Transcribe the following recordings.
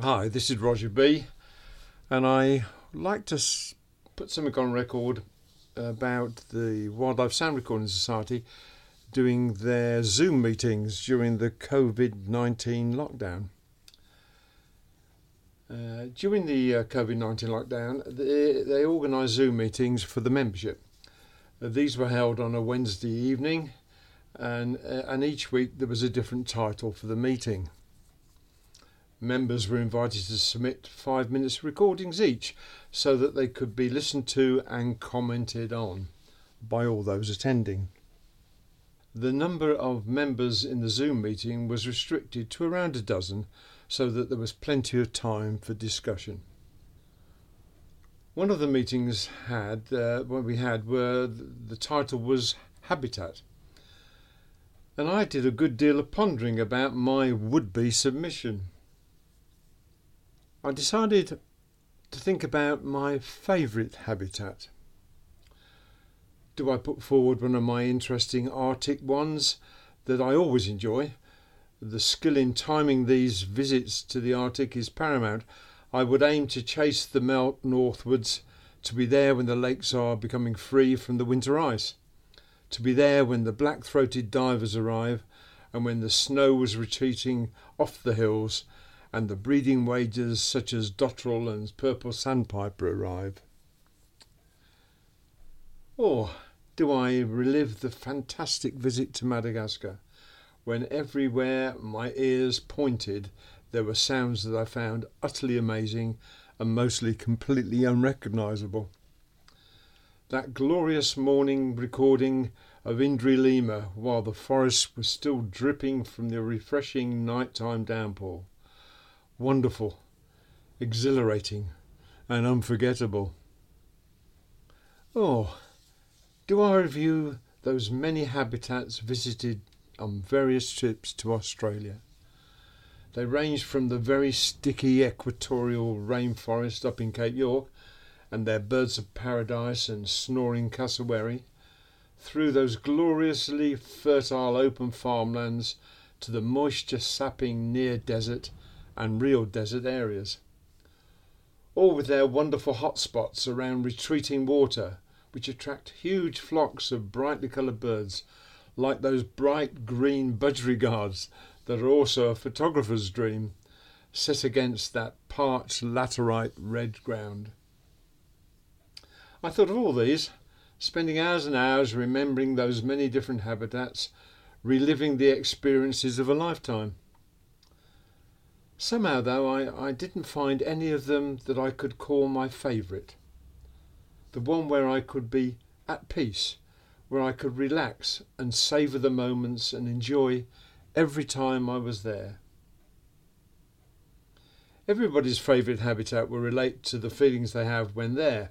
Hi, this is Roger B, and I like to put something on record about the Wildlife Sound Recording Society doing their Zoom meetings during the COVID 19 lockdown. Uh, during the uh, COVID 19 lockdown, they, they organised Zoom meetings for the membership. Uh, these were held on a Wednesday evening, and, uh, and each week there was a different title for the meeting. Members were invited to submit five minutes recordings each so that they could be listened to and commented on by all those attending. The number of members in the Zoom meeting was restricted to around a dozen so that there was plenty of time for discussion. One of the meetings had uh, what we had were the title was Habitat. And I did a good deal of pondering about my would be submission. I decided to think about my favourite habitat. Do I put forward one of my interesting Arctic ones that I always enjoy? The skill in timing these visits to the Arctic is paramount. I would aim to chase the melt northwards, to be there when the lakes are becoming free from the winter ice, to be there when the black throated divers arrive, and when the snow was retreating off the hills and the breeding waders such as dotterel and purple sandpiper arrive? Or do I relive the fantastic visit to Madagascar, when everywhere my ears pointed there were sounds that I found utterly amazing and mostly completely unrecognisable? That glorious morning recording of Indri lemur while the forest was still dripping from the refreshing nighttime downpour wonderful, exhilarating, and unforgettable. Oh, do I review those many habitats visited on various trips to Australia? They range from the very sticky equatorial rainforest up in Cape York and their birds of paradise and snoring cassowary, through those gloriously fertile open farmlands to the moisture sapping near desert and real desert areas. All with their wonderful hot spots around retreating water, which attract huge flocks of brightly coloured birds, like those bright green budgerigars that are also a photographer's dream, set against that parched laterite red ground. I thought of all these, spending hours and hours remembering those many different habitats, reliving the experiences of a lifetime. Somehow, though, I, I didn't find any of them that I could call my favourite. The one where I could be at peace, where I could relax and savour the moments and enjoy every time I was there. Everybody's favourite habitat will relate to the feelings they have when there.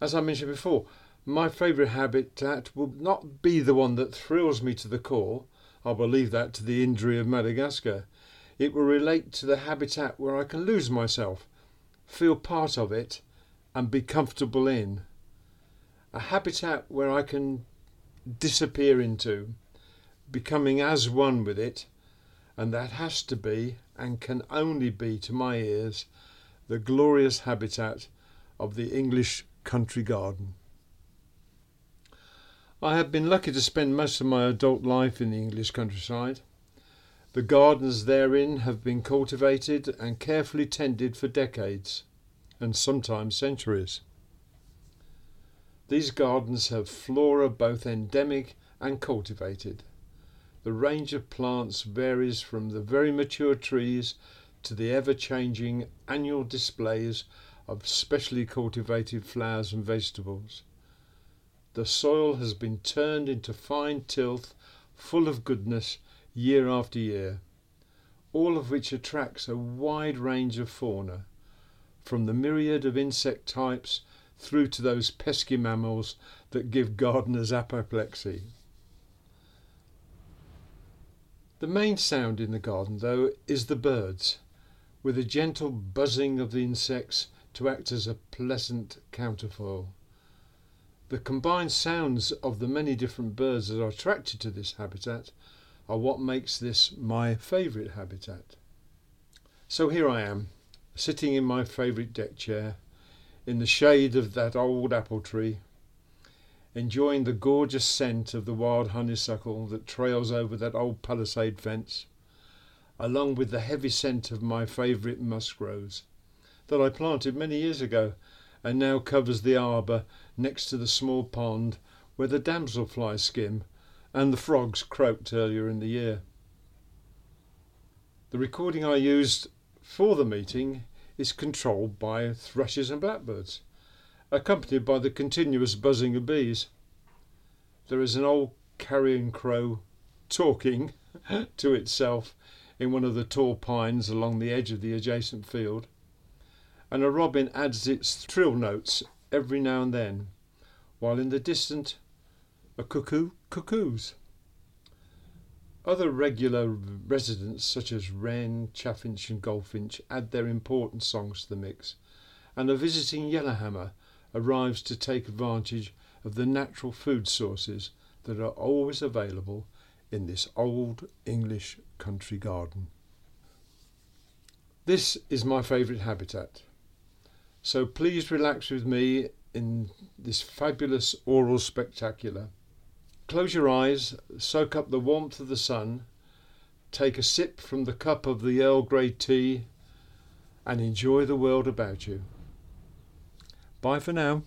As I mentioned before, my favourite habitat will not be the one that thrills me to the core. I will leave that to the Indri of Madagascar. It will relate to the habitat where I can lose myself, feel part of it, and be comfortable in. A habitat where I can disappear into, becoming as one with it, and that has to be and can only be to my ears the glorious habitat of the English country garden. I have been lucky to spend most of my adult life in the English countryside. The gardens therein have been cultivated and carefully tended for decades, and sometimes centuries. These gardens have flora both endemic and cultivated. The range of plants varies from the very mature trees to the ever changing annual displays of specially cultivated flowers and vegetables. The soil has been turned into fine tilth full of goodness year after year, all of which attracts a wide range of fauna, from the myriad of insect types through to those pesky mammals that give gardeners apoplexy. The main sound in the garden, though, is the birds, with a gentle buzzing of the insects to act as a pleasant counterfoil. The combined sounds of the many different birds that are attracted to this habitat are what makes this my favourite habitat. So here I am, sitting in my favourite deck chair, in the shade of that old apple tree, enjoying the gorgeous scent of the wild honeysuckle that trails over that old palisade fence, along with the heavy scent of my favourite musk rose that I planted many years ago and now covers the arbour next to the small pond where the damselflies skim and the frogs croaked earlier in the year. The recording I used for the meeting is controlled by thrushes and blackbirds, accompanied by the continuous buzzing of bees. There is an old carrion crow talking to itself in one of the tall pines along the edge of the adjacent field, and a robin adds its trill notes every now and then, while in the distance a cuckoo cuckoos. Other regular residents such as wren, chaffinch and goldfinch add their important songs to the mix, and a visiting yellowhammer arrives to take advantage of the natural food sources that are always available in this old English country garden. This is my favourite habitat, so please relax with me in this fabulous aural spectacular. Close your eyes, soak up the warmth of the sun, take a sip from the cup of the Earl Grey tea, and enjoy the world about you. Bye for now.